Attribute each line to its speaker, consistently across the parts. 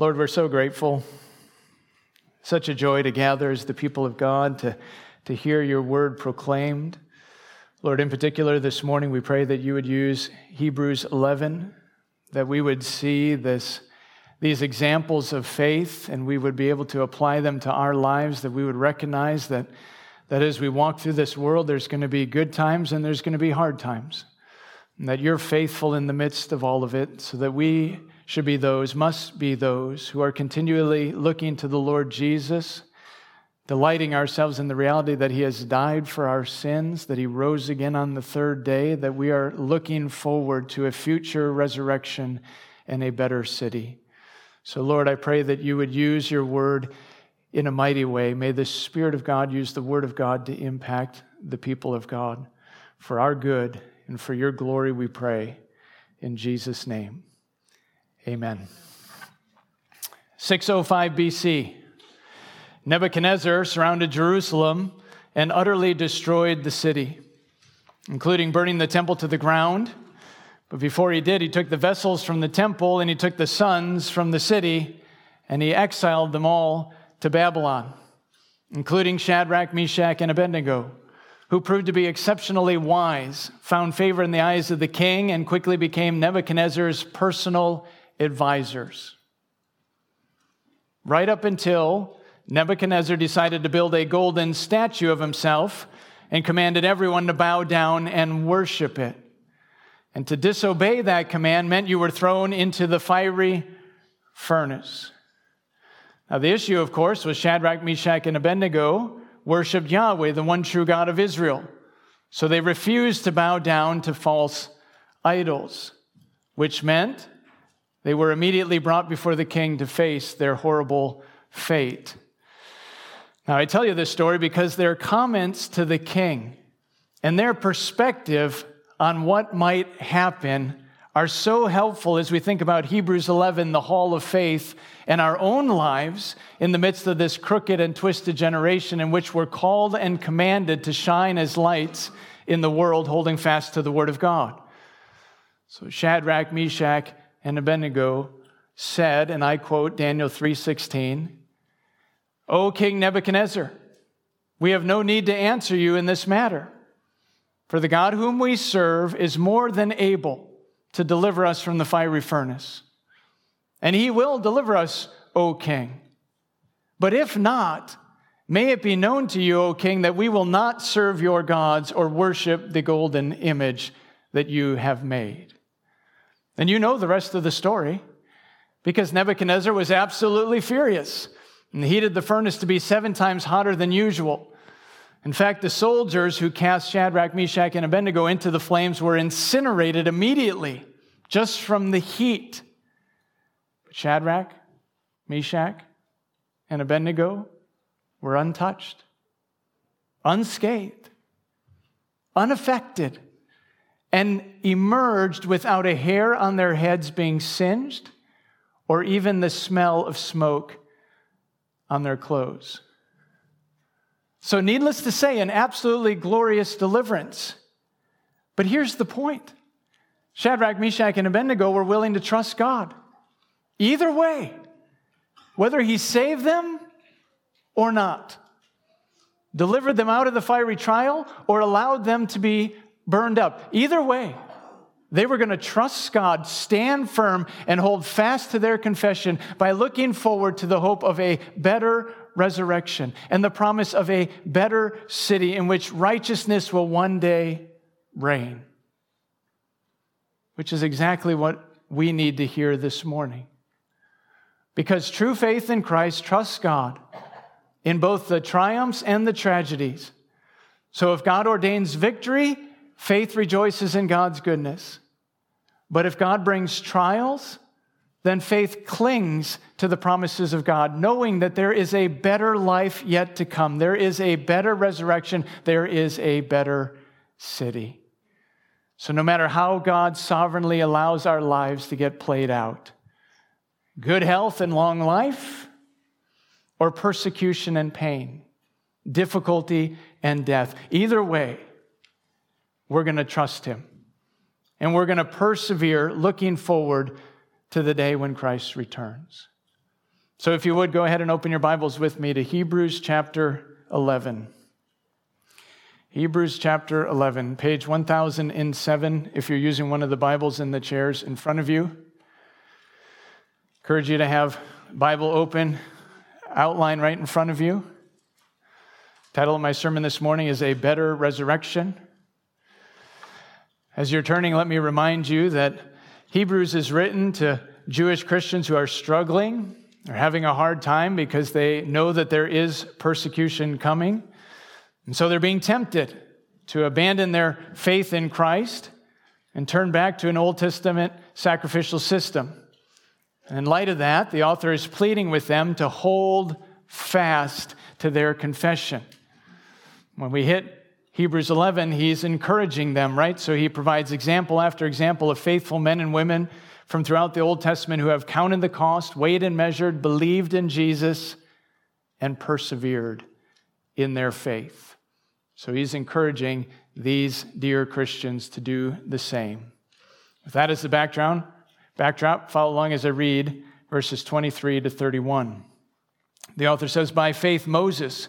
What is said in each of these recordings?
Speaker 1: Lord, we're so grateful. Such a joy to gather as the people of God, to, to hear your word proclaimed. Lord, in particular, this morning we pray that you would use Hebrews 11, that we would see this, these examples of faith and we would be able to apply them to our lives, that we would recognize that, that as we walk through this world, there's going to be good times and there's going to be hard times. And that you're faithful in the midst of all of it, so that we should be those, must be those who are continually looking to the Lord Jesus delighting ourselves in the reality that He has died for our sins, that He rose again on the third day, that we are looking forward to a future resurrection and a better city. So, Lord, I pray that you would use your word in a mighty way. May the Spirit of God use the word of God to impact the people of God for our good and for your glory, we pray. In Jesus' name, amen. 605 BC. Nebuchadnezzar surrounded Jerusalem and utterly destroyed the city, including burning the temple to the ground. But before he did, he took the vessels from the temple and he took the sons from the city and he exiled them all to Babylon, including Shadrach, Meshach, and Abednego, who proved to be exceptionally wise, found favor in the eyes of the king, and quickly became Nebuchadnezzar's personal advisors. Right up until Nebuchadnezzar decided to build a golden statue of himself and commanded everyone to bow down and worship it. And to disobey that command meant you were thrown into the fiery furnace. Now, the issue, of course, was Shadrach, Meshach, and Abednego worshiped Yahweh, the one true God of Israel. So they refused to bow down to false idols, which meant they were immediately brought before the king to face their horrible fate. Now, I tell you this story because their comments to the king and their perspective on what might happen are so helpful as we think about Hebrews 11, the hall of faith, and our own lives in the midst of this crooked and twisted generation in which we're called and commanded to shine as lights in the world, holding fast to the word of God. So Shadrach, Meshach, and Abednego said, and I quote Daniel 3:16, O King Nebuchadnezzar, we have no need to answer you in this matter, for the God whom we serve is more than able to deliver us from the fiery furnace. And he will deliver us, O King. But if not, may it be known to you, O King, that we will not serve your gods or worship the golden image that you have made. And you know the rest of the story because Nebuchadnezzar was absolutely furious and heated the furnace to be seven times hotter than usual. In fact, the soldiers who cast Shadrach, Meshach, and Abednego into the flames were incinerated immediately just from the heat. But Shadrach, Meshach, and Abednego were untouched, unscathed, unaffected, and emerged without a hair on their heads being singed or even the smell of smoke on their clothes. So, needless to say, an absolutely glorious deliverance. But here's the point Shadrach, Meshach, and Abednego were willing to trust God. Either way, whether he saved them or not, delivered them out of the fiery trial or allowed them to be burned up. Either way, they were going to trust God, stand firm, and hold fast to their confession by looking forward to the hope of a better resurrection and the promise of a better city in which righteousness will one day reign. Which is exactly what we need to hear this morning. Because true faith in Christ trusts God in both the triumphs and the tragedies. So if God ordains victory, Faith rejoices in God's goodness. But if God brings trials, then faith clings to the promises of God, knowing that there is a better life yet to come. There is a better resurrection. There is a better city. So, no matter how God sovereignly allows our lives to get played out, good health and long life, or persecution and pain, difficulty and death, either way, we're going to trust him. And we're going to persevere looking forward to the day when Christ returns. So if you would, go ahead and open your Bibles with me to Hebrews chapter 11. Hebrews chapter 11, page 1007, if you're using one of the Bibles in the chairs in front of you. Encourage you to have Bible open, outline right in front of you. Title of my sermon this morning is A Better Resurrection. As you're turning, let me remind you that Hebrews is written to Jewish Christians who are struggling they're having a hard time because they know that there is persecution coming. And so they're being tempted to abandon their faith in Christ and turn back to an Old Testament sacrificial system. In light of that, the author is pleading with them to hold fast to their confession. When we hit Hebrews 11, he's encouraging them, right? So he provides example after example of faithful men and women from throughout the Old Testament who have counted the cost, weighed and measured, believed in Jesus, and persevered in their faith. So he's encouraging these dear Christians to do the same. With that as the background, backdrop, follow along as I read verses 23 to 31. The author says, By faith, Moses,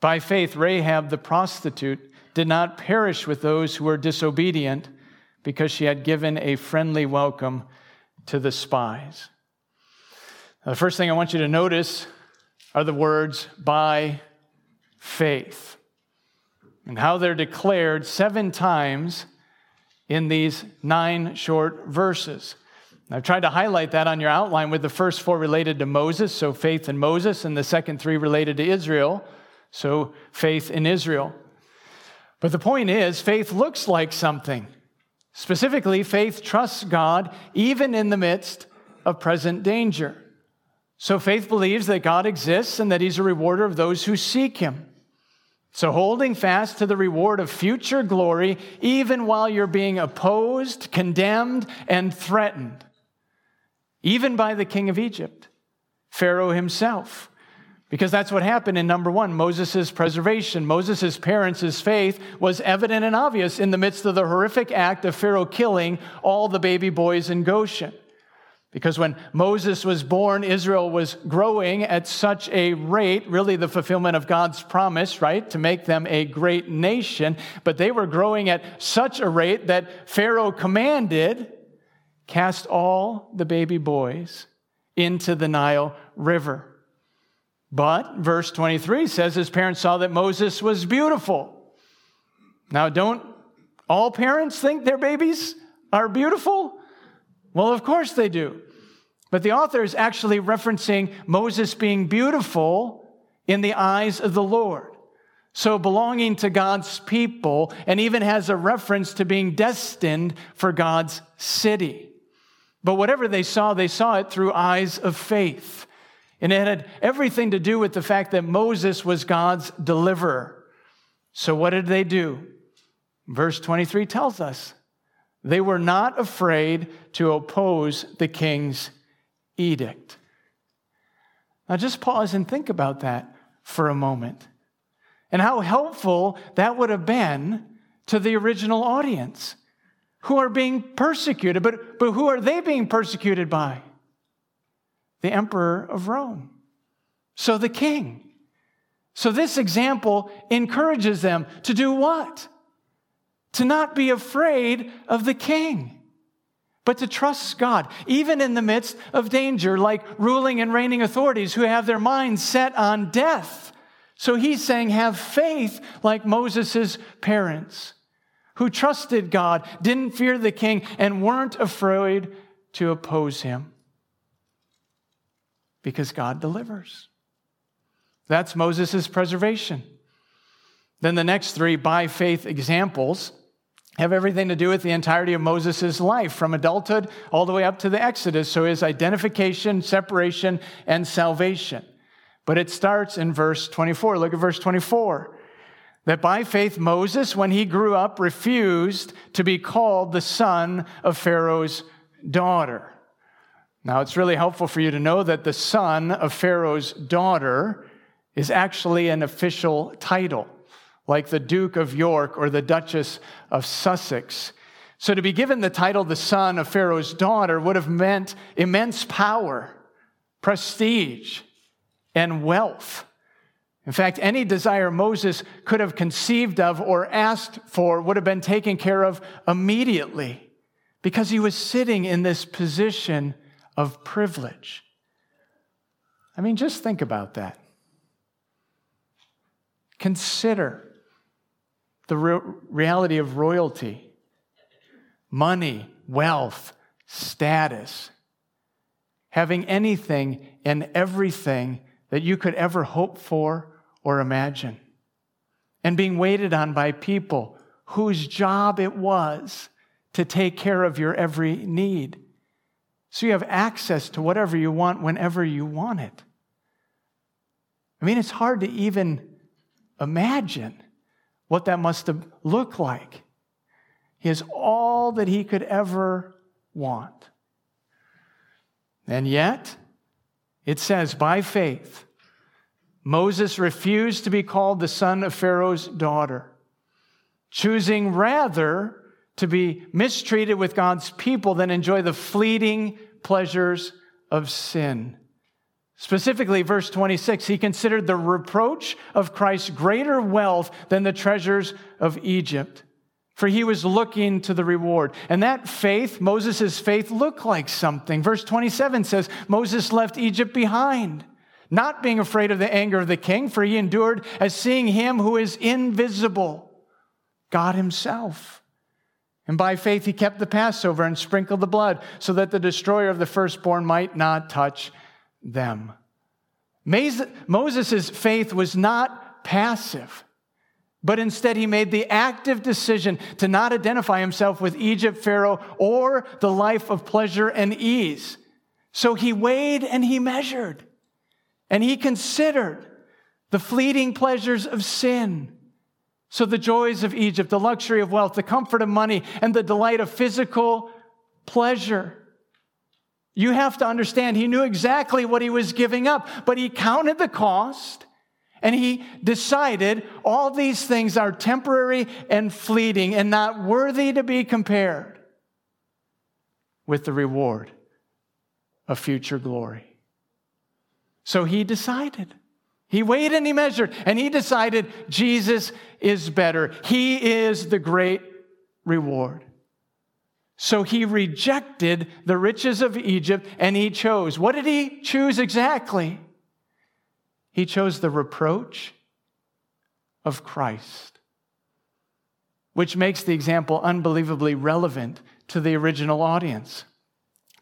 Speaker 1: By faith, Rahab the prostitute did not perish with those who were disobedient because she had given a friendly welcome to the spies. Now, the first thing I want you to notice are the words by faith and how they're declared seven times in these nine short verses. I've tried to highlight that on your outline with the first four related to Moses, so faith in Moses, and the second three related to Israel, so faith in Israel. But the point is, faith looks like something. Specifically, faith trusts God even in the midst of present danger. So faith believes that God exists and that he's a rewarder of those who seek him. So holding fast to the reward of future glory, even while you're being opposed, condemned, and threatened, even by the king of Egypt, Pharaoh himself. Because that's what happened in number one Moses' preservation. Moses' parents' faith was evident and obvious in the midst of the horrific act of Pharaoh killing all the baby boys in Goshen. Because when Moses was born, Israel was growing at such a rate, really the fulfillment of God's promise, right, to make them a great nation. But they were growing at such a rate that Pharaoh commanded, cast all the baby boys into the Nile River. But verse 23 says his parents saw that Moses was beautiful. Now, don't all parents think their babies are beautiful? Well, of course they do. But the author is actually referencing Moses being beautiful in the eyes of the Lord. So belonging to God's people, and even has a reference to being destined for God's city. But whatever they saw, they saw it through eyes of faith. And it had everything to do with the fact that Moses was God's deliverer. So what did they do? Verse 23 tells us they were not afraid to oppose the king's edict. Now, just pause and think about that for a moment and how helpful that would have been to the original audience who are being persecuted. But, but who are they being persecuted by? The emperor of Rome. So the king. So this example encourages them to do what? To not be afraid of the king but to trust God, even in the midst of danger, like ruling and reigning authorities who have their minds set on death. So he's saying, have faith like Moses' parents who trusted God, didn't fear the king, and weren't afraid to oppose him because God delivers. That's Moses' preservation. Then the next three by faith examples have everything to do with the entirety of Moses' life, from adulthood all the way up to the Exodus. So his identification, separation, and salvation. But it starts in verse 24. Look at verse 24. That by faith, Moses, when he grew up, refused to be called the son of Pharaoh's daughter. Now, it's really helpful for you to know that the son of Pharaoh's daughter is actually an official title like the Duke of York or the Duchess of Sussex. So to be given the title the son of Pharaoh's daughter would have meant immense power, prestige, and wealth. In fact, any desire Moses could have conceived of or asked for would have been taken care of immediately because he was sitting in this position of privilege. I mean, just think about that. Consider the re- reality of royalty, money, wealth, status, having anything and everything that you could ever hope for or imagine, and being waited on by people whose job it was to take care of your every need. So you have access to whatever you want whenever you want it. I mean, it's hard to even imagine what that must have looked like. He has all that he could ever want. And yet, it says, by faith, Moses refused to be called the son of Pharaoh's daughter, choosing rather to be mistreated with God's people than enjoy the fleeting pleasures of sin. Specifically, verse 26, he considered the reproach of Christ greater wealth than the treasures of Egypt, for he was looking to the reward. And that faith, Moses' faith, looked like something. Verse 27 says, Moses left Egypt behind, not being afraid of the anger of the king, for he endured as seeing him who is invisible, God himself. And by faith, he kept the Passover and sprinkled the blood so that the destroyer of the firstborn might not touch them. Moses' faith was not passive, but instead he made the active decision to not identify himself with Egypt, Pharaoh, or the life of pleasure and ease. So he weighed and he measured, and he considered the fleeting pleasures of sin. So the joys of Egypt, the luxury of wealth, the comfort of money, and the delight of physical pleasure. You have to understand, he knew exactly what he was giving up, but he counted the cost and he decided all these things are temporary and fleeting and not worthy to be compared with the reward of future glory. So he decided. He weighed and he measured, and he decided Jesus is better. He is the great reward. So he rejected the riches of Egypt and he chose. What did he choose exactly? He chose the reproach of Christ, which makes the example unbelievably relevant to the original audience.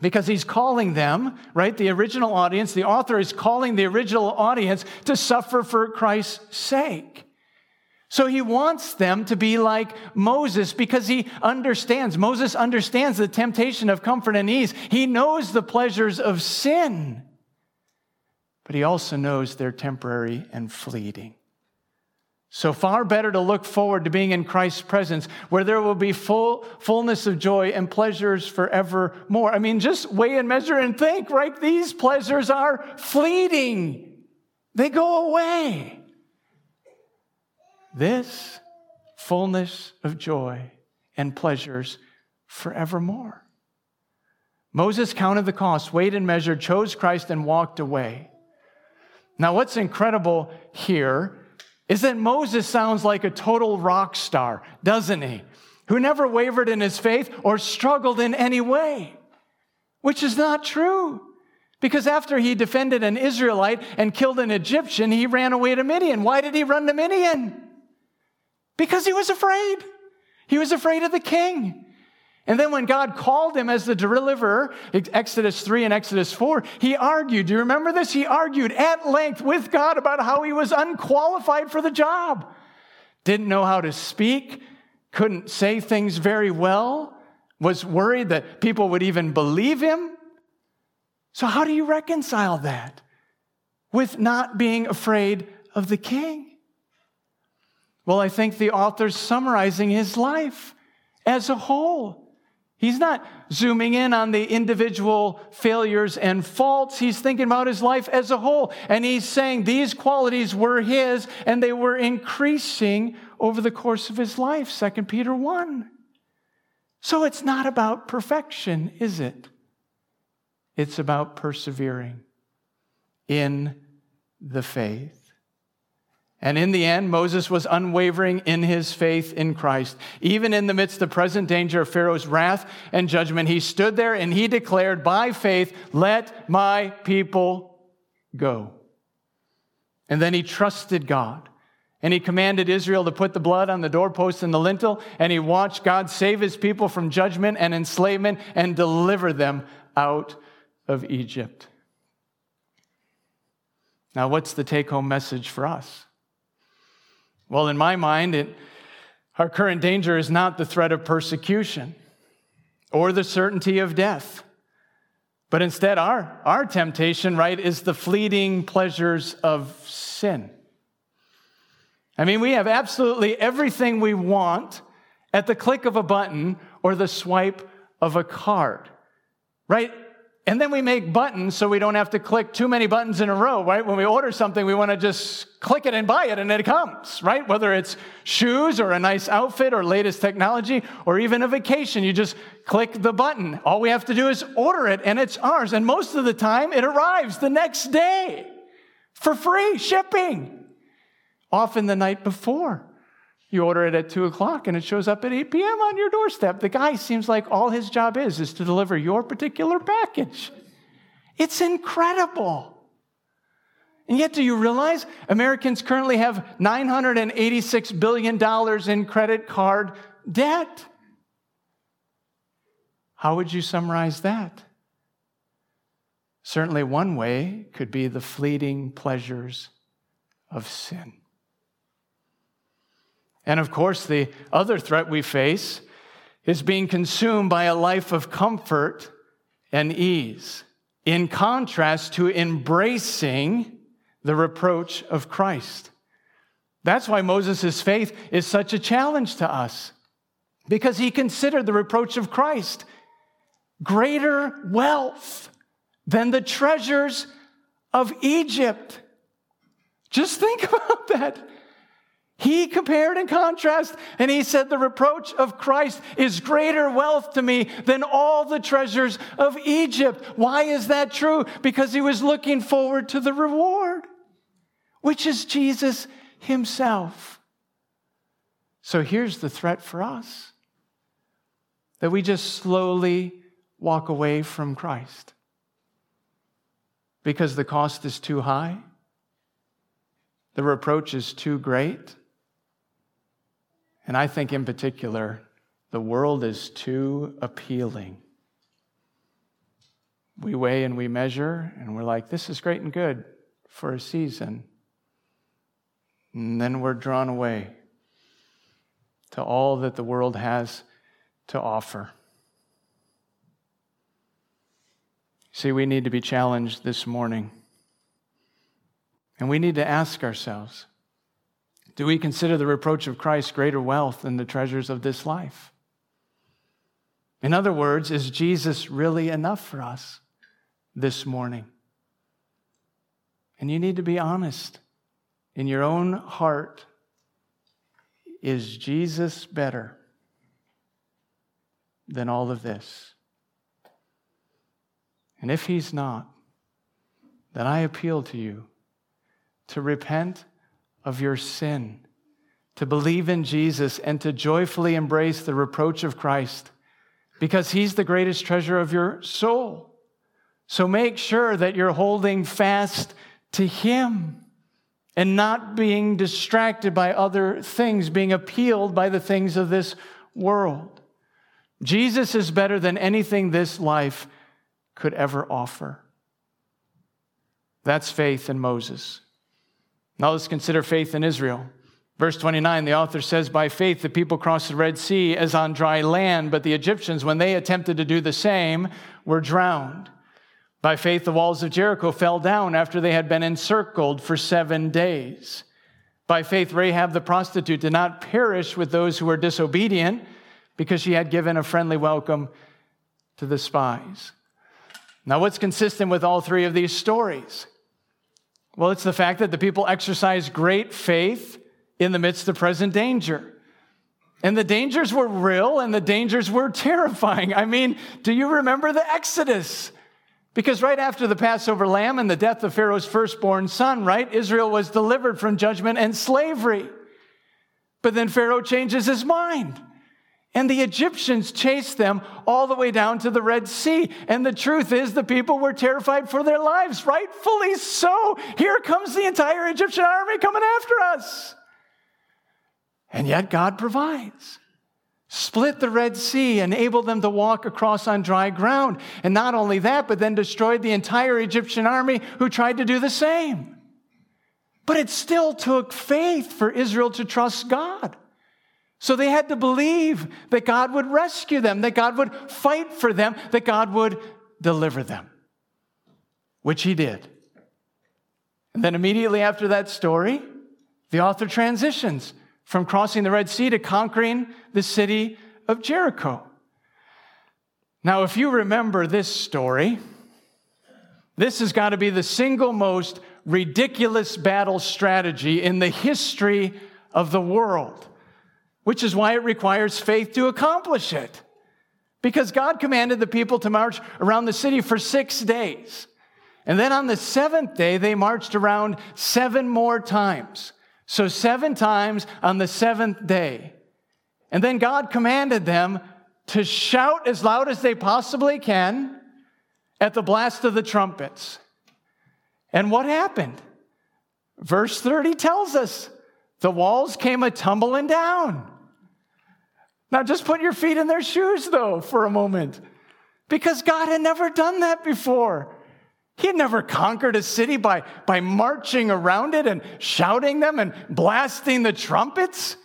Speaker 1: Because he's calling them, right? The original audience, the author is calling the original audience to suffer for Christ's sake. So he wants them to be like Moses because he understands. Moses understands the temptation of comfort and ease. He knows the pleasures of sin, but he also knows they're temporary and fleeting. So far better to look forward to being in Christ's presence where there will be full fullness of joy and pleasures forevermore. I mean, just weigh and measure and think, right? These pleasures are fleeting. They go away. This fullness of joy and pleasures forevermore. Moses counted the cost, weighed and measured, chose Christ, and walked away. Now, what's incredible here is that Moses sounds like a total rock star, doesn't he? Who never wavered in his faith or struggled in any way, which is not true. Because after he defended an Israelite and killed an Egyptian, he ran away to Midian. Why did he run to Midian? Because he was afraid. He was afraid of the king. And then when God called him as the deliverer, Exodus 3 and Exodus 4, he argued. Do you remember this? He argued at length with God about how he was unqualified for the job. Didn't know how to speak, couldn't say things very well, was worried that people would even believe him. So, how do you reconcile that with not being afraid of the king? Well, I think the author's summarizing his life as a whole. He's not zooming in on the individual failures and faults. He's thinking about his life as a whole. And he's saying these qualities were his and they were increasing over the course of his life. 2 Peter 1. So it's not about perfection, is it? It's about persevering in the faith. And in the end, Moses was unwavering in his faith in Christ. Even in the midst of present danger of Pharaoh's wrath and judgment, he stood there and he declared by faith, Let my people go. And then he trusted God. And he commanded Israel to put the blood on the doorpost and the lintel, and he watched God save his people from judgment and enslavement and deliver them out of Egypt. Now, what's the take home message for us? Well, in my mind, it, our current danger is not the threat of persecution or the certainty of death, but instead, our, our temptation, right, is the fleeting pleasures of sin. I mean, we have absolutely everything we want at the click of a button or the swipe of a card, right? And then we make buttons so we don't have to click too many buttons in a row, right? When we order something, we want to just click it and buy it and it comes, right? Whether it's shoes or a nice outfit or latest technology or even a vacation, you just click the button. All we have to do is order it and it's ours. And most of the time, it arrives the next day for free shipping, often the night before. You order it at 2 o'clock and it shows up at 8 p.m. on your doorstep. The guy seems like all his job is is to deliver your particular package. It's incredible. And yet, do you realize Americans currently have $986 billion in credit card debt? How would you summarize that? Certainly, one way could be the fleeting pleasures of sin. And of course, the other threat we face is being consumed by a life of comfort and ease, in contrast to embracing the reproach of Christ. That's why Moses' faith is such a challenge to us, because he considered the reproach of Christ greater wealth than the treasures of Egypt. Just think about that. He compared and contrast, and he said, The reproach of Christ is greater wealth to me than all the treasures of Egypt. Why is that true? Because he was looking forward to the reward, which is Jesus himself. So here's the threat for us that we just slowly walk away from Christ because the cost is too high, the reproach is too great and I think, in particular, the world is too appealing. We weigh and we measure, and we're like, this is great and good for a season. And then we're drawn away to all that the world has to offer. See, we need to be challenged this morning. And we need to ask ourselves do we consider the reproach of Christ greater wealth than the treasures of this life? In other words, is Jesus really enough for us this morning? And you need to be honest in your own heart. Is Jesus better than all of this? And if he's not, then I appeal to you to repent of your sin, to believe in Jesus, and to joyfully embrace the reproach of Christ because he's the greatest treasure of your soul. So make sure that you're holding fast to Him and not being distracted by other things, being appealed by the things of this world. Jesus is better than anything this life could ever offer. That's faith in Moses. Now let's consider faith in Israel. Verse 29, the author says, By faith the people crossed the Red Sea as on dry land, but the Egyptians, when they attempted to do the same, were drowned. By faith, the walls of Jericho fell down after they had been encircled for seven days. By faith, Rahab the prostitute did not perish with those who were disobedient because she had given a friendly welcome to the spies. Now, what's consistent with all three of these stories? Well, it's the fact that the people exercised great faith in the midst of present danger. And the dangers were real and the dangers were terrifying. I mean, do you remember the Exodus? Because right after the Passover lamb and the death of Pharaoh's firstborn son, right, Israel was delivered from judgment and slavery. But then Pharaoh changes his mind. And the Egyptians chased them all the way down to the Red Sea. And the truth is, the people were terrified for their lives, rightfully so. Here comes the entire Egyptian army coming after us. And yet God provides split the Red Sea, enabled them to walk across on dry ground. And not only that, but then destroyed the entire Egyptian army who tried to do the same. But it still took faith for Israel to trust God. So they had to believe that God would rescue them, that God would fight for them, that God would deliver them, which He did. And then immediately after that story, the author transitions from crossing the Red Sea to conquering the city of Jericho. Now, if you remember this story, this has got to be the single most ridiculous battle strategy in the history of the world, which is why it requires faith to accomplish it. Because God commanded the people to march around the city for six days. And then on the seventh day, they marched around seven more times. So, seven times on the seventh day. And then God commanded them to shout as loud as they possibly can at the blast of the trumpets. And what happened? Verse 30 tells us the walls came a tumbling down. Now, just put your feet in their shoes, though, for a moment, because God had never done that before. He had never conquered a city by, by marching around it and shouting them and blasting the trumpets.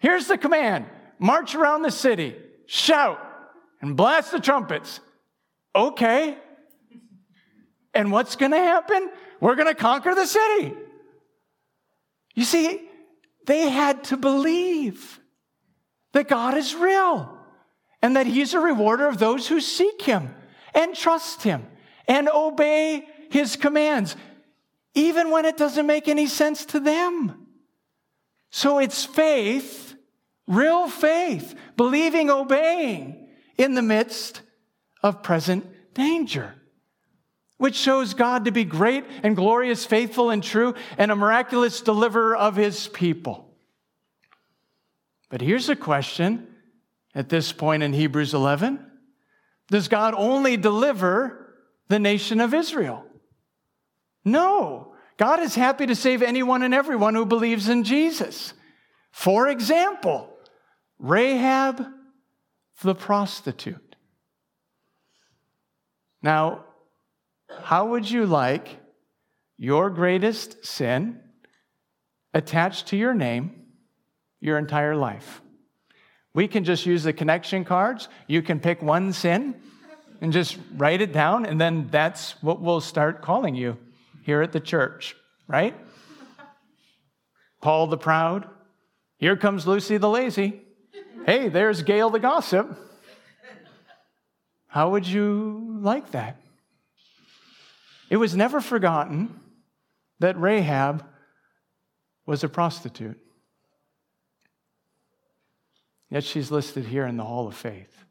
Speaker 1: Here's the command march around the city, shout, and blast the trumpets. Okay. And what's going to happen? We're going to conquer the city. You see, they had to believe that God is real and that He's a rewarder of those who seek Him and trust Him and obey his commands, even when it doesn't make any sense to them. So it's faith, real faith, believing, obeying in the midst of present danger, which shows God to be great and glorious, faithful and true, and a miraculous deliverer of his people. But here's a question at this point in Hebrews 11 Does God only deliver the nation of Israel. No, God is happy to save anyone and everyone who believes in Jesus. For example, Rahab the prostitute. Now, how would you like your greatest sin attached to your name your entire life? We can just use the connection cards. You can pick one sin and just write it down, and then that's what we'll start calling you here at the church, right? Paul the Proud. Here comes Lucy the Lazy. Hey, there's Gail the Gossip. How would you like that? It was never forgotten that Rahab was a prostitute. Yet she's listed here in the Hall of Faith.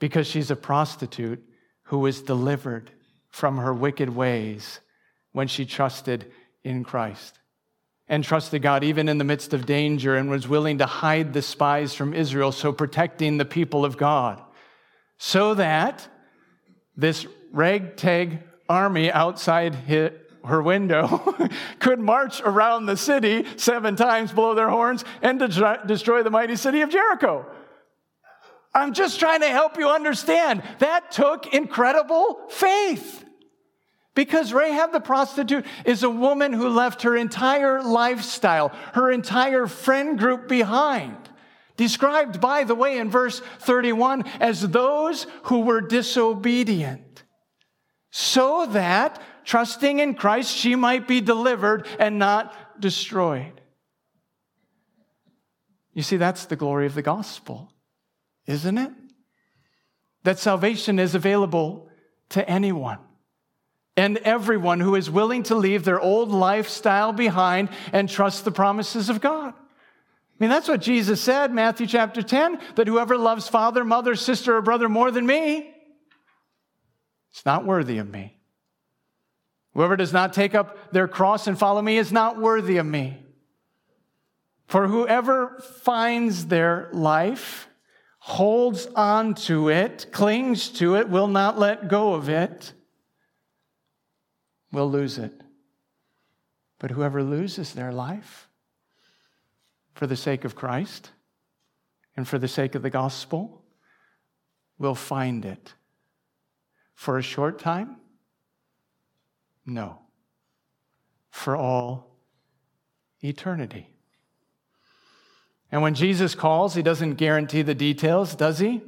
Speaker 1: Because she's a prostitute who was delivered from her wicked ways when she trusted in Christ and trusted God even in the midst of danger and was willing to hide the spies from Israel, so protecting the people of God, so that this ragtag army outside her window could march around the city seven times, blow their horns, and destroy the mighty city of Jericho. I'm just trying to help you understand. That took incredible faith. Because Rahab the prostitute is a woman who left her entire lifestyle, her entire friend group behind. Described, by the way, in verse 31 as those who were disobedient, so that, trusting in Christ, she might be delivered and not destroyed. You see, that's the glory of the gospel isn't it? That salvation is available to anyone and everyone who is willing to leave their old lifestyle behind and trust the promises of God. I mean, that's what Jesus said, Matthew chapter 10, that whoever loves father, mother, sister, or brother more than me, is not worthy of me. Whoever does not take up their cross and follow me is not worthy of me. For whoever finds their life holds on to it, clings to it, will not let go of it, will lose it. But whoever loses their life for the sake of Christ and for the sake of the gospel will find it. For a short time? No. For all eternity. And when Jesus calls, he doesn't guarantee the details, does he?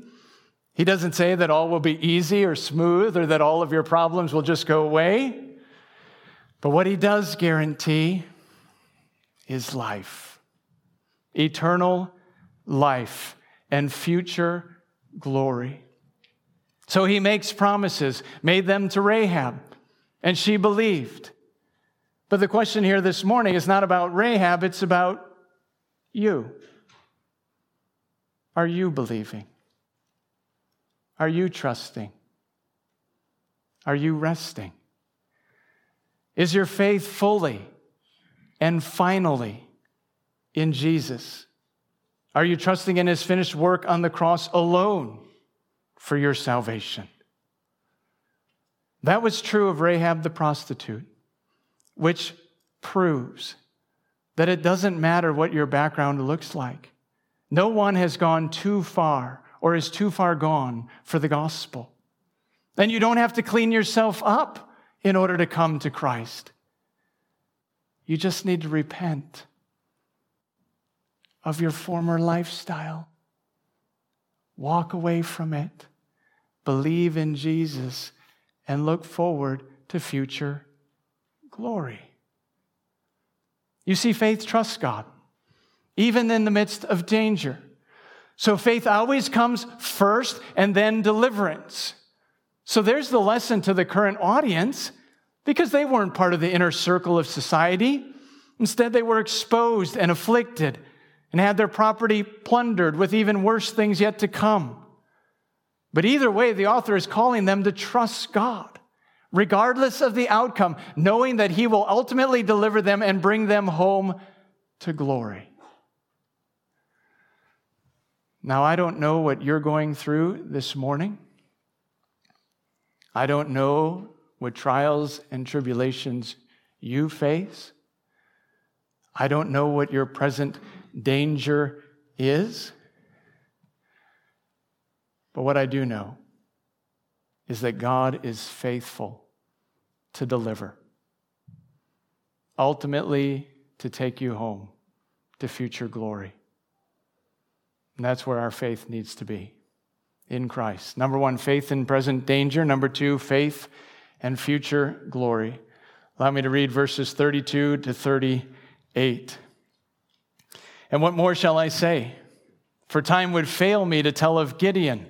Speaker 1: He doesn't say that all will be easy or smooth or that all of your problems will just go away. But what he does guarantee is life eternal life and future glory. So he makes promises, made them to Rahab, and she believed. But the question here this morning is not about Rahab, it's about you. Are you believing? Are you trusting? Are you resting? Is your faith fully and finally in Jesus? Are you trusting in his finished work on the cross alone for your salvation? That was true of Rahab the prostitute, which proves that it doesn't matter what your background looks like. No one has gone too far or is too far gone for the gospel. And you don't have to clean yourself up in order to come to Christ. You just need to repent of your former lifestyle. Walk away from it. Believe in Jesus and look forward to future glory. You see, faith trusts God even in the midst of danger. So faith always comes first and then deliverance. So there's the lesson to the current audience because they weren't part of the inner circle of society. Instead, they were exposed and afflicted and had their property plundered with even worse things yet to come. But either way, the author is calling them to trust God, regardless of the outcome, knowing that He will ultimately deliver them and bring them home to glory. Now, I don't know what you're going through this morning. I don't know what trials and tribulations you face. I don't know what your present danger is. But what I do know is that God is faithful to deliver, ultimately, to take you home to future glory. And that's where our faith needs to be in Christ. Number one, faith in present danger. Number two, faith and future glory. Allow me to read verses 32 to 38. And what more shall I say? For time would fail me to tell of Gideon,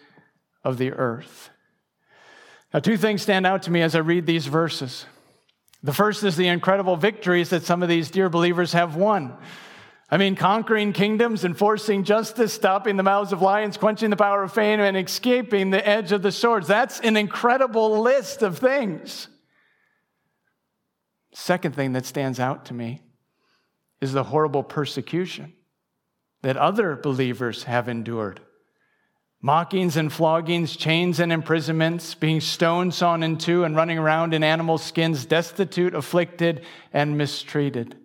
Speaker 1: of the earth. Now, two things stand out to me as I read these verses. The first is the incredible victories that some of these dear believers have won. I mean, conquering kingdoms, enforcing justice, stopping the mouths of lions, quenching the power of fame, and escaping the edge of the swords. That's an incredible list of things. Second thing that stands out to me is the horrible persecution that other believers have endured mockings and floggings, chains and imprisonments, being stoned, sawn in two, and running around in animal skins, destitute, afflicted, and mistreated.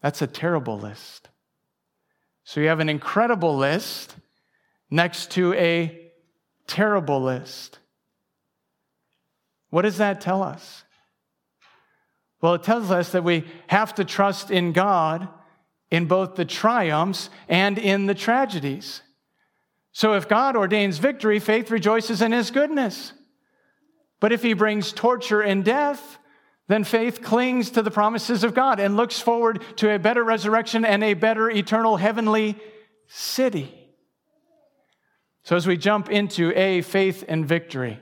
Speaker 1: That's a terrible list. So you have an incredible list next to a terrible list. What does that tell us? Well, it tells us that we have to trust in God in both the triumphs and in the tragedies. So if God ordains victory, faith rejoices in his goodness. But if he brings torture and death, then faith clings to the promises of God and looks forward to a better resurrection and a better eternal heavenly city. So, as we jump into a faith and victory,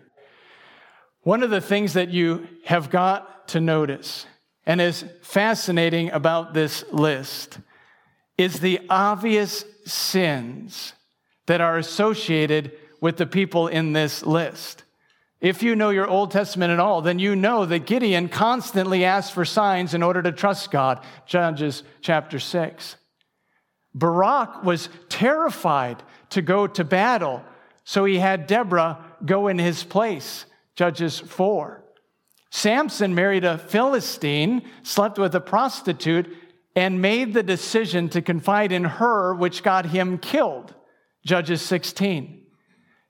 Speaker 1: one of the things that you have got to notice and is fascinating about this list is the obvious sins that are associated with the people in this list. If you know your Old Testament at all, then you know that Gideon constantly asked for signs in order to trust God. Judges chapter 6. Barak was terrified to go to battle, so he had Deborah go in his place. Judges 4. Samson married a Philistine, slept with a prostitute, and made the decision to confide in her, which got him killed. Judges 16.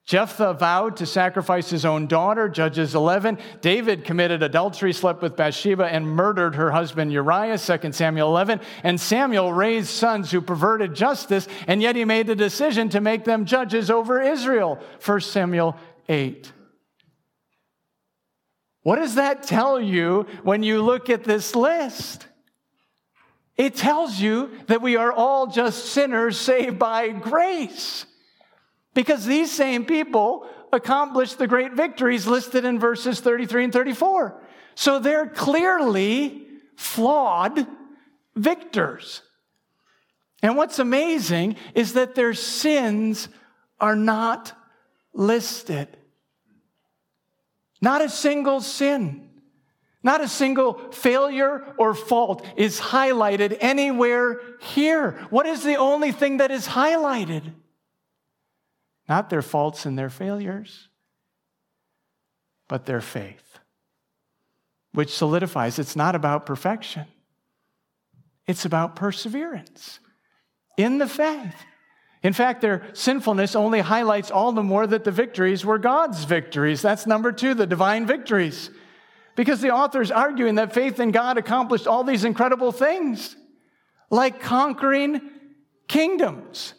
Speaker 1: Jephthah vowed to sacrifice his own daughter, Judges 11. David committed adultery, slept with Bathsheba, and murdered her husband Uriah, 2 Samuel 11. And Samuel raised sons who perverted justice, and yet he made the decision to make them judges over Israel, 1 Samuel 8. What does that tell you when you look at this list? It tells you that we are all just sinners saved by grace. Because these same people accomplished the great victories listed in verses 33 and 34. So they're clearly flawed victors. And what's amazing is that their sins are not listed. Not a single sin. Not a single failure or fault is highlighted anywhere here. What is the only thing that is highlighted? Not their faults and their failures, but their faith, which solidifies it's not about perfection, it's about perseverance in the faith. In fact, their sinfulness only highlights all the more that the victories were God's victories. That's number two, the divine victories. Because the author is arguing that faith in God accomplished all these incredible things, like conquering kingdoms.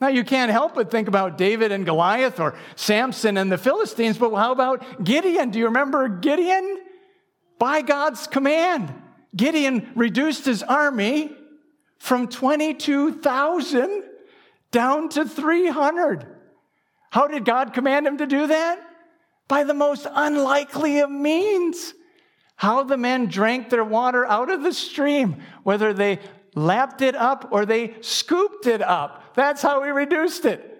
Speaker 1: Now, you can't help but think about David and Goliath or Samson and the Philistines, but how about Gideon? Do you remember Gideon? By God's command, Gideon reduced his army from 22,000 down to 300. How did God command him to do that? By the most unlikely of means. How the men drank their water out of the stream, whether they lapped it up or they scooped it up. That's how he reduced it.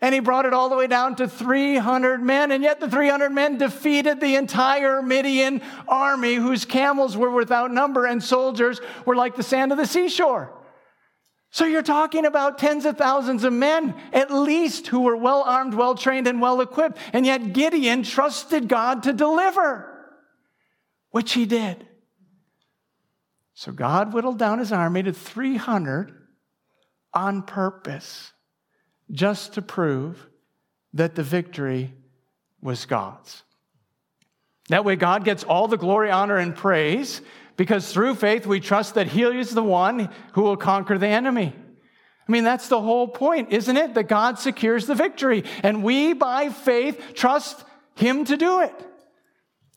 Speaker 1: And he brought it all the way down to 300 men. And yet the 300 men defeated the entire Midian army, whose camels were without number and soldiers were like the sand of the seashore. So you're talking about tens of thousands of men, at least, who were well armed, well trained, and well equipped. And yet Gideon trusted God to deliver, which he did. So God whittled down his army to 300 on purpose, just to prove that the victory was God's. That way, God gets all the glory, honor, and praise because through faith we trust that He is the one who will conquer the enemy. I mean, that's the whole point, isn't it? That God secures the victory. And we, by faith, trust Him to do it.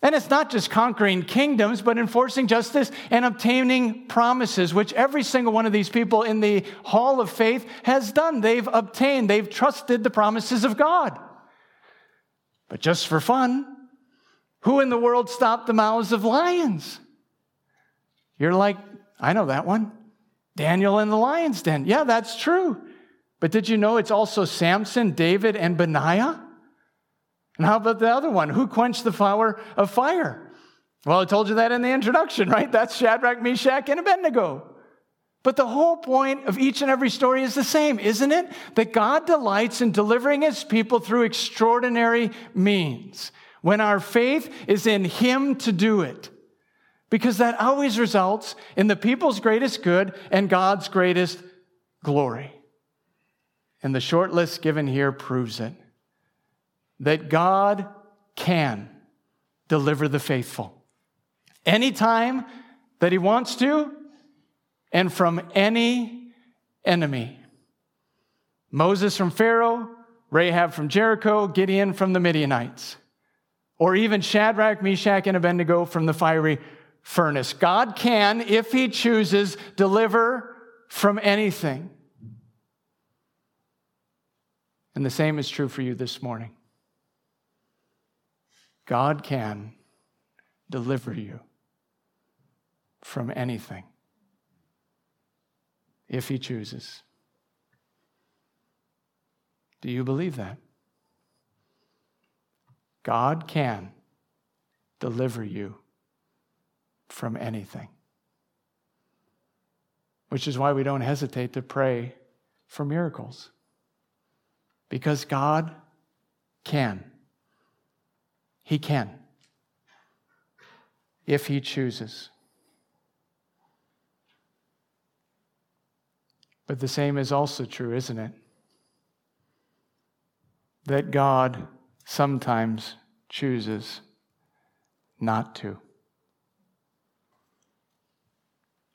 Speaker 1: And it's not just conquering kingdoms, but enforcing justice and obtaining promises, which every single one of these people in the hall of faith has done. They've obtained, they've trusted the promises of God. But just for fun, who in the world stopped the mouths of lions? You're like, I know that one. Daniel in the lion's den. Yeah, that's true. But did you know it's also Samson, David, and Benaiah? And how about the other one? Who quenched the power of fire? Well, I told you that in the introduction, right? That's Shadrach, Meshach, and Abednego. But the whole point of each and every story is the same, isn't it? That God delights in delivering his people through extraordinary means when our faith is in him to do it. Because that always results in the people's greatest good and God's greatest glory. And the short list given here proves it that God can deliver the faithful anytime that He wants to and from any enemy. Moses from Pharaoh, Rahab from Jericho, Gideon from the Midianites, or even Shadrach, Meshach, and Abednego from the fiery furnace. God can, if He chooses, deliver from anything. And the same is true for you this morning. God can deliver you from anything if He chooses. Do you believe that? God can deliver you from anything. Which is why we don't hesitate to pray for miracles. Because God can. He can. If He chooses. But the same is also true, isn't it? That God sometimes chooses not to.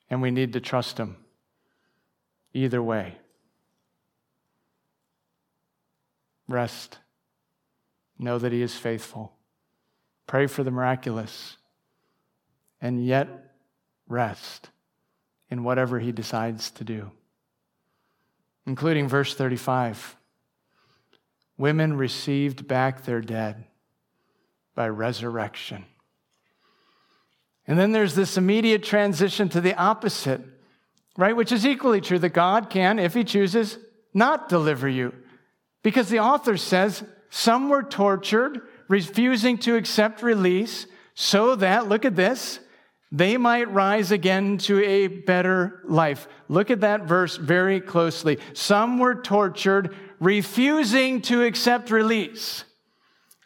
Speaker 1: And we need to trust Him either way. Rest. Know that He is faithful. Pray for the miraculous. And yet, rest in whatever He decides to do. Including verse 35 Women received back their dead by resurrection. And then there's this immediate transition to the opposite, right? Which is equally true that God can, if He chooses, not deliver you. Because the author says some were tortured, refusing to accept release, so that, look at this, they might rise again to a better life. Look at that verse very closely. Some were tortured, refusing to accept release.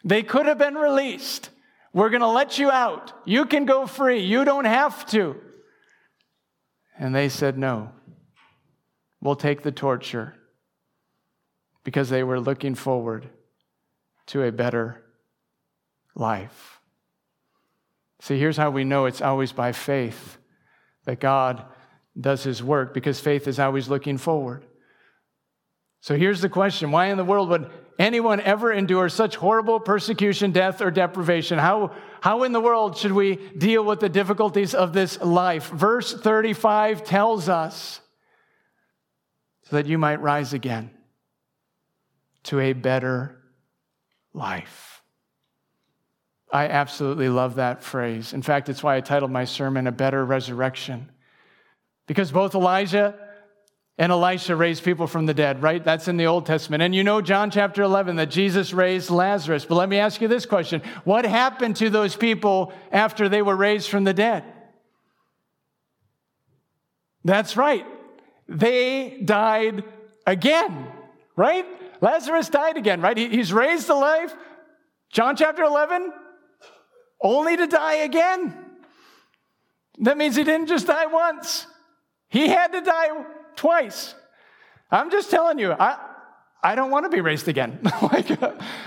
Speaker 1: They could have been released. We're going to let you out. You can go free. You don't have to. And they said, No. We'll take the torture because they were looking forward to a better life. See, here's how we know it's always by faith that God does his work because faith is always looking forward. So here's the question Why in the world would anyone ever endure such horrible persecution, death, or deprivation? How, how in the world should we deal with the difficulties of this life? Verse 35 tells us so that you might rise again to a better life. I absolutely love that phrase. In fact, it's why I titled my sermon A Better Resurrection. Because both Elijah and Elisha raised people from the dead, right? That's in the Old Testament. And you know, John chapter 11, that Jesus raised Lazarus. But let me ask you this question What happened to those people after they were raised from the dead? That's right. They died again, right? Lazarus died again, right? He's raised to life. John chapter 11, only to die again. That means he didn't just die once, he had to die twice. I'm just telling you, I, I don't want to be raised again. like,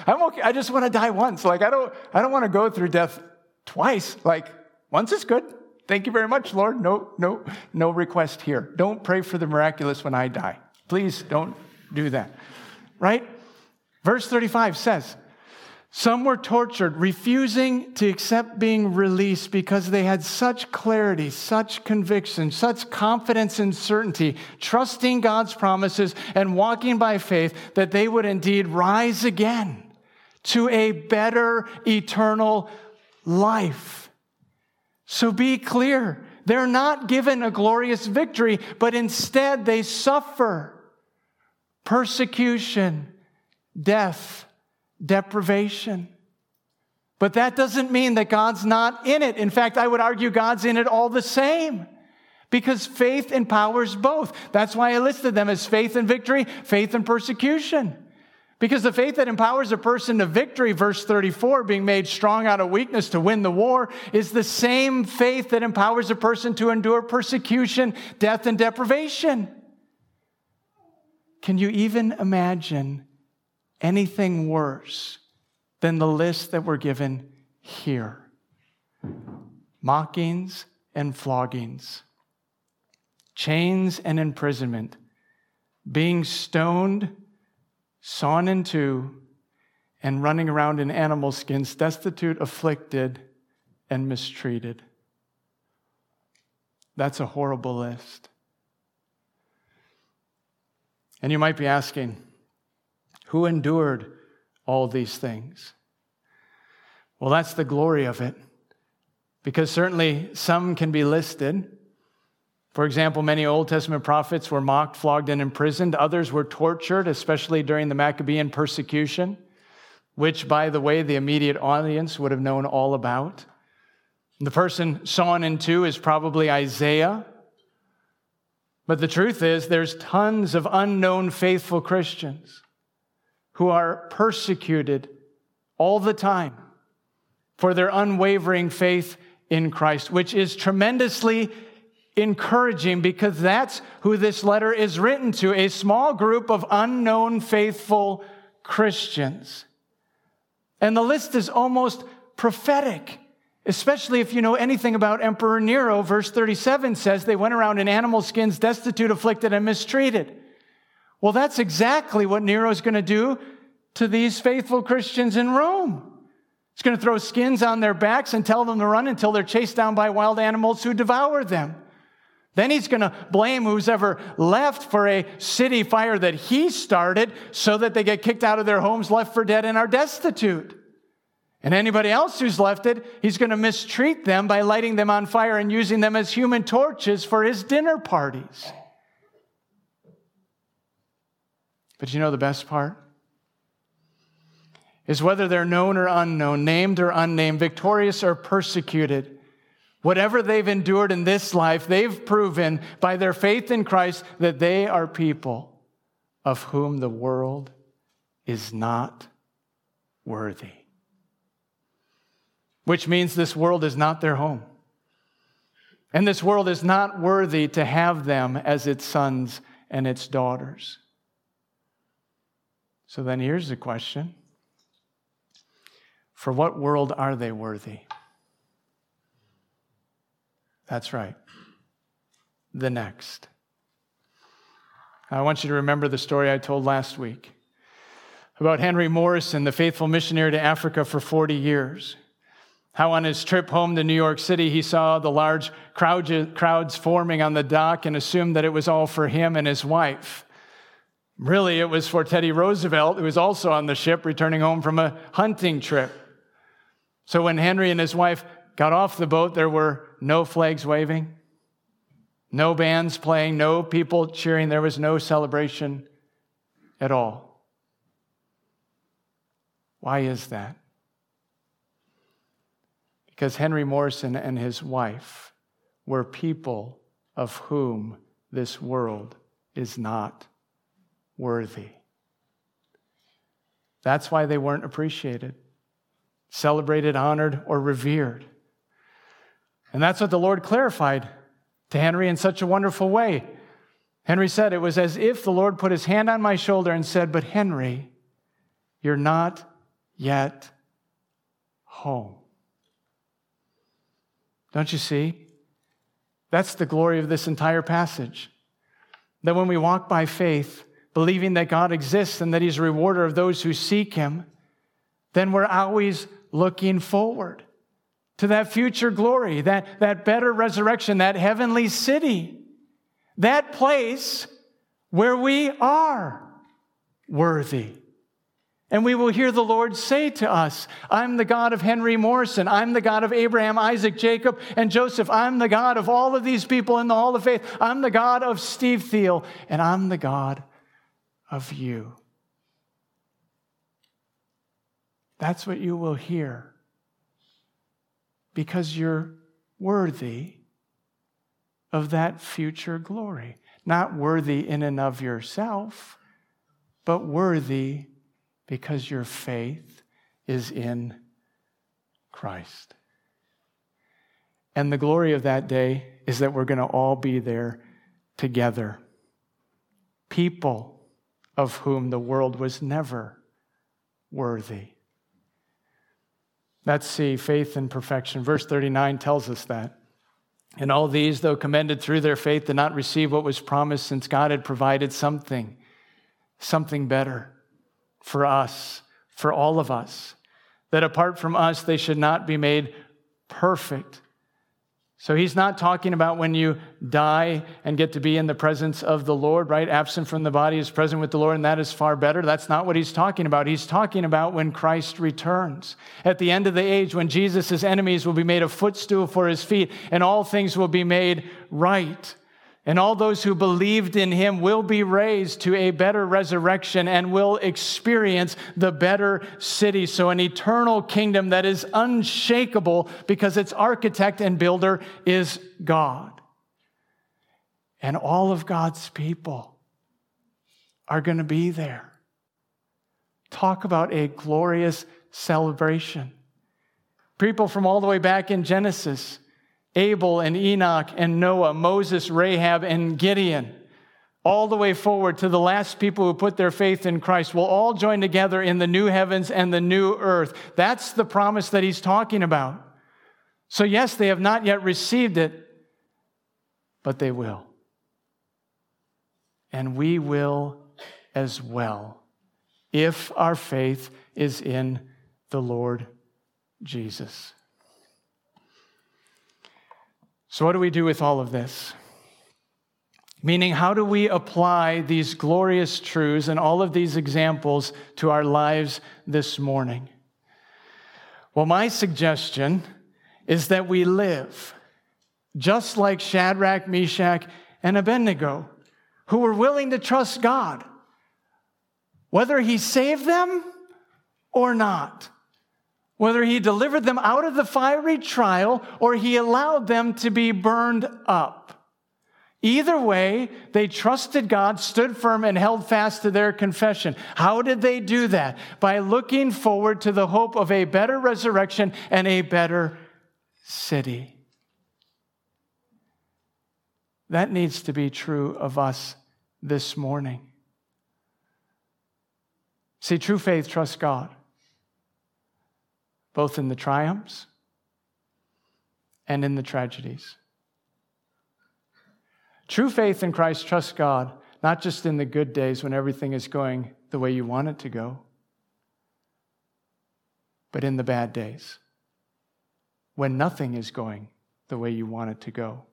Speaker 1: I'm okay. I just want to die once. Like, I don't, I don't want to go through death twice. Like, once is good. Thank you very much, Lord. No, no, no request here. Don't pray for the miraculous when I die. Please don't do that. Right? Verse 35 says, some were tortured, refusing to accept being released because they had such clarity, such conviction, such confidence and certainty, trusting God's promises and walking by faith that they would indeed rise again to a better eternal life. So be clear. They're not given a glorious victory, but instead they suffer persecution, death, deprivation. But that doesn't mean that God's not in it. In fact, I would argue God's in it all the same because faith empowers both. That's why I listed them as faith and victory, faith and persecution. Because the faith that empowers a person to victory, verse 34, being made strong out of weakness to win the war, is the same faith that empowers a person to endure persecution, death, and deprivation. Can you even imagine anything worse than the list that we're given here? Mockings and floggings, chains and imprisonment, being stoned sawn in two, and running around in animal skins, destitute, afflicted, and mistreated. That's a horrible list. And you might be asking, who endured all these things? Well, that's the glory of it. Because certainly some can be listed, for example, many Old Testament prophets were mocked, flogged, and imprisoned. Others were tortured, especially during the Maccabean persecution, which, by the way, the immediate audience would have known all about. The person sawn in two is probably Isaiah. But the truth is, there's tons of unknown faithful Christians who are persecuted all the time for their unwavering faith in Christ, which is tremendously encouraging because that's who this letter is written to a small group of unknown faithful Christians. And the list is almost prophetic, especially if you know anything about Emperor Nero. Verse 37 says they went around in animal skins, destitute, afflicted, and mistreated. Well, that's exactly what Nero's going to do to these faithful Christians in Rome. He's going to throw skins on their backs and tell them to run until they're chased down by wild animals who devour them. Then he's going to blame who's ever left for a city fire that he started so that they get kicked out of their homes, left for dead, and are destitute. And anybody else who's left it, he's going to mistreat them by lighting them on fire and using them as human torches for his dinner parties. But you know the best part? Is whether they're known or unknown, named or unnamed, victorious or persecuted Whatever they've endured in this life, they've proven by their faith in Christ that they are people of whom the world is not worthy. Which means this world is not their home. And this world is not worthy to have them as its sons and its daughters. So then here's the question For what world are they worthy? That's right. The next. I want you to remember the story I told last week about Henry Morrison, the faithful missionary to Africa for 40 years. How on his trip home to New York City, he saw the large crowds forming on the dock and assumed that it was all for him and his wife. Really, it was for Teddy Roosevelt, who was also on the ship returning home from a hunting trip. So when Henry and his wife got off the boat, there were no flags waving, no bands playing, no people cheering. There was no celebration at all. Why is that? Because Henry Morrison and his wife were people of whom this world is not worthy. That's why they weren't appreciated, celebrated, honored, or revered. And that's what the Lord clarified to Henry in such a wonderful way. Henry said, It was as if the Lord put his hand on my shoulder and said, But Henry, you're not yet home. Don't you see? That's the glory of this entire passage. That when we walk by faith, believing that God exists and that He's a rewarder of those who seek Him, then we're always looking forward to that future glory, that, that better resurrection, that heavenly city, that place where we are worthy. And we will hear the Lord say to us, I'm the God of Henry Morrison. I'm the God of Abraham, Isaac, Jacob, and Joseph. I'm the God of all of these people in the Hall of Faith. I'm the God of Steve Thiel, and I'm the God of you. That's what you will hear because you're worthy of that future glory. Not worthy in and of yourself, but worthy because your faith is in Christ. And the glory of that day is that we're going to all be there together. People of whom the world was never worthy. Let's see, faith and perfection. Verse 39 tells us that. And all these, though commended through their faith, did not receive what was promised, since God had provided something, something better for us, for all of us, that apart from us, they should not be made perfect. So he's not talking about when you die and get to be in the presence of the Lord, right? Absent from the body is present with the Lord, and that is far better. That's not what he's talking about. He's talking about when Christ returns. At the end of the age, when Jesus' enemies will be made a footstool for his feet, and all things will be made right. And all those who believed in him will be raised to a better resurrection and will experience the better city. So, an eternal kingdom that is unshakable because its architect and builder is God. And all of God's people are going to be there. Talk about a glorious celebration. People from all the way back in Genesis Abel and Enoch and Noah, Moses, Rahab, and Gideon, all the way forward to the last people who put their faith in Christ, will all join together in the new heavens and the new earth. That's the promise that he's talking about. So, yes, they have not yet received it, but they will. And we will as well if our faith is in the Lord Jesus. So, what do we do with all of this? Meaning, how do we apply these glorious truths and all of these examples to our lives this morning? Well, my suggestion is that we live just like Shadrach, Meshach, and Abednego, who were willing to trust God, whether He saved them or not whether he delivered them out of the fiery trial or he allowed them to be burned up. Either way, they trusted God, stood firm, and held fast to their confession. How did they do that? By looking forward to the hope of a better resurrection and a better city. That needs to be true of us this morning. See, true faith trusts God both in the triumphs and in the tragedies. True faith in Christ trusts God, not just in the good days when everything is going the way you want it to go, but in the bad days when nothing is going the way you want it to go.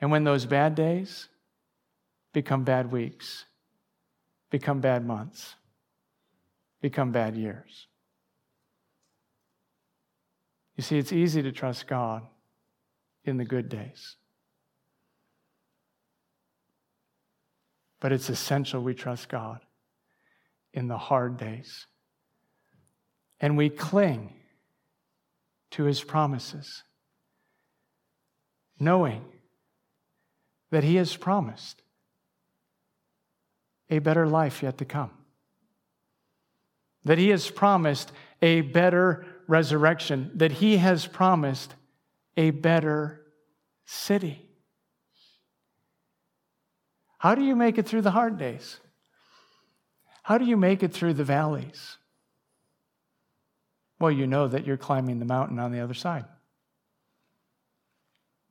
Speaker 1: And when those bad days become bad weeks, become bad months, become bad years. You see, it's easy to trust God in the good days. But it's essential we trust God in the hard days. And we cling to his promises, knowing that he has promised a better life yet to come, that he has promised a better resurrection, that he has promised a better city. How do you make it through the hard days? How do you make it through the valleys? Well, you know that you're climbing the mountain on the other side.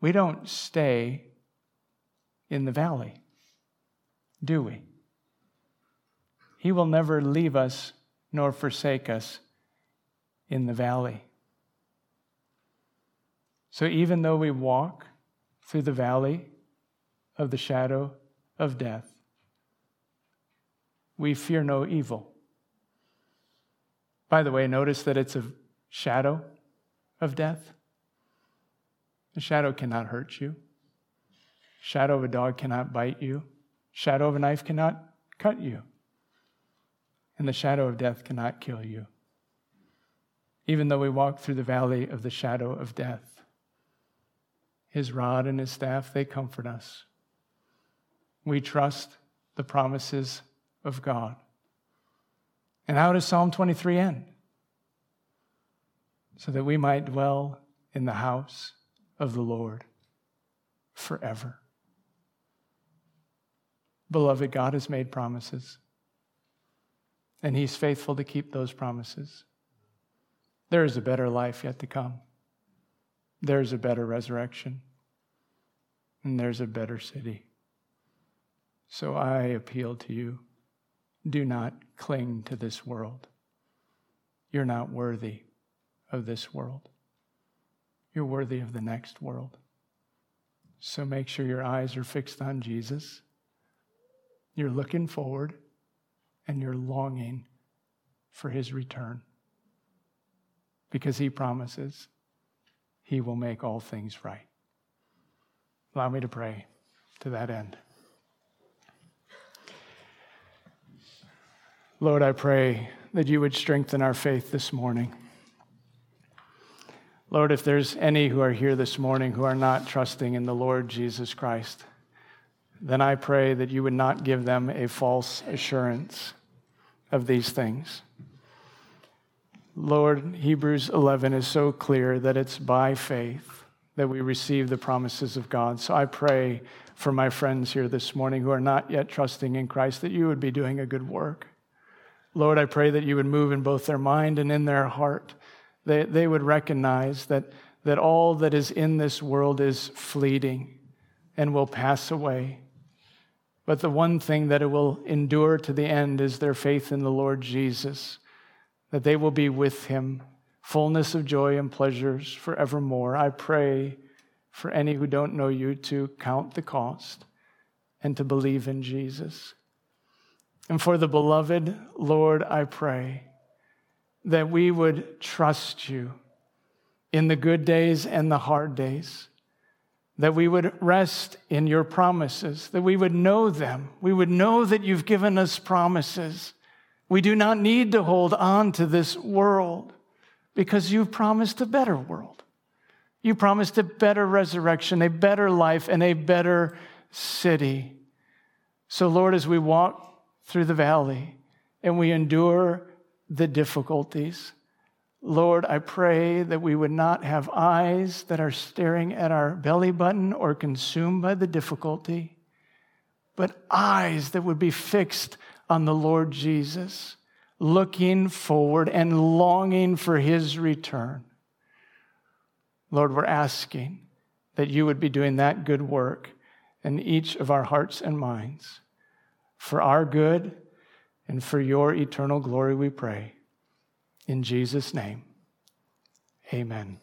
Speaker 1: we don't stay in the valley, do we? He will never leave us nor forsake us in the valley. So even though we walk through the valley of the shadow of death, we fear no evil. By the way, notice that it's a shadow of death. The shadow cannot hurt you. Shadow of a dog cannot bite you. Shadow of a knife cannot cut you. And the shadow of death cannot kill you. Even though we walk through the valley of the shadow of death, his rod and his staff, they comfort us. We trust the promises of God. And how does Psalm 23 end? So that we might dwell in the house of the Lord forever. Beloved, God has made promises, and He's faithful to keep those promises. There is a better life yet to come, there's a better resurrection, and there's a better city. So I appeal to you do not cling to this world. You're not worthy of this world. You're worthy of the next world. So make sure your eyes are fixed on Jesus. You're looking forward and you're longing for his return because he promises he will make all things right. Allow me to pray to that end. Lord, I pray that you would strengthen our faith this morning. Lord, if there's any who are here this morning who are not trusting in the Lord Jesus Christ, then I pray that you would not give them a false assurance of these things. Lord, Hebrews 11 is so clear that it's by faith that we receive the promises of God. So I pray for my friends here this morning who are not yet trusting in Christ that you would be doing a good work. Lord, I pray that you would move in both their mind and in their heart they, they would recognize that, that all that is in this world is fleeting and will pass away. But the one thing that it will endure to the end is their faith in the Lord Jesus, that they will be with him, fullness of joy and pleasures forevermore. I pray for any who don't know you to count the cost and to believe in Jesus. And for the beloved, Lord, I pray that we would trust you in the good days and the hard days, that we would rest in your promises, that we would know them. We would know that you've given us promises. We do not need to hold on to this world because you've promised a better world. You promised a better resurrection, a better life, and a better city. So, Lord, as we walk through the valley and we endure the difficulties. Lord, I pray that we would not have eyes that are staring at our belly button or consumed by the difficulty, but eyes that would be fixed on the Lord Jesus, looking forward and longing for his return. Lord, we're asking that you would be doing that good work in each of our hearts and minds for our good and for your eternal glory, we pray. In Jesus' name, amen.